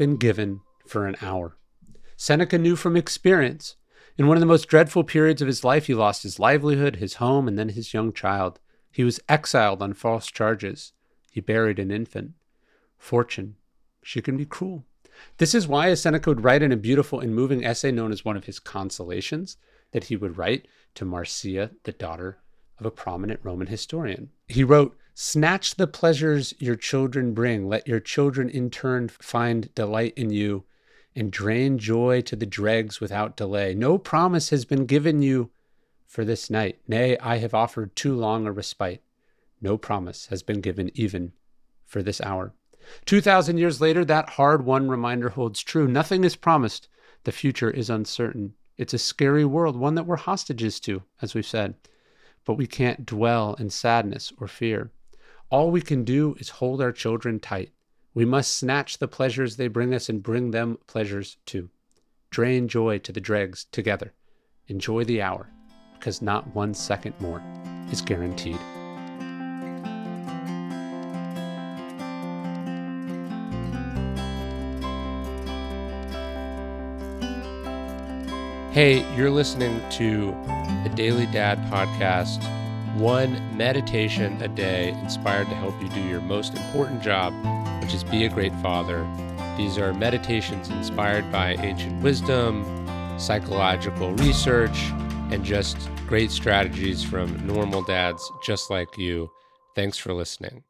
been given for an hour. Seneca knew from experience. In one of the most dreadful periods of his life, he lost his livelihood, his home, and then his young child. He was exiled on false charges. He buried an infant. Fortune, she can be cruel. This is why, as Seneca would write in a beautiful and moving essay known as one of his consolations, that he would write to Marcia, the daughter of a prominent Roman historian. He wrote, Snatch the pleasures your children bring. Let your children in turn find delight in you and drain joy to the dregs without delay. No promise has been given you for this night. Nay, I have offered too long a respite. No promise has been given even for this hour. 2,000 years later, that hard won reminder holds true. Nothing is promised. The future is uncertain. It's a scary world, one that we're hostages to, as we've said. But we can't dwell in sadness or fear. All we can do is hold our children tight. We must snatch the pleasures they bring us and bring them pleasures too. Drain joy to the dregs together. Enjoy the hour, because not one second more is guaranteed. Hey, you're listening to the Daily Dad Podcast, one meditation a day inspired to help you do your most important job, which is be a great father. These are meditations inspired by ancient wisdom, psychological research, and just great strategies from normal dads just like you. Thanks for listening.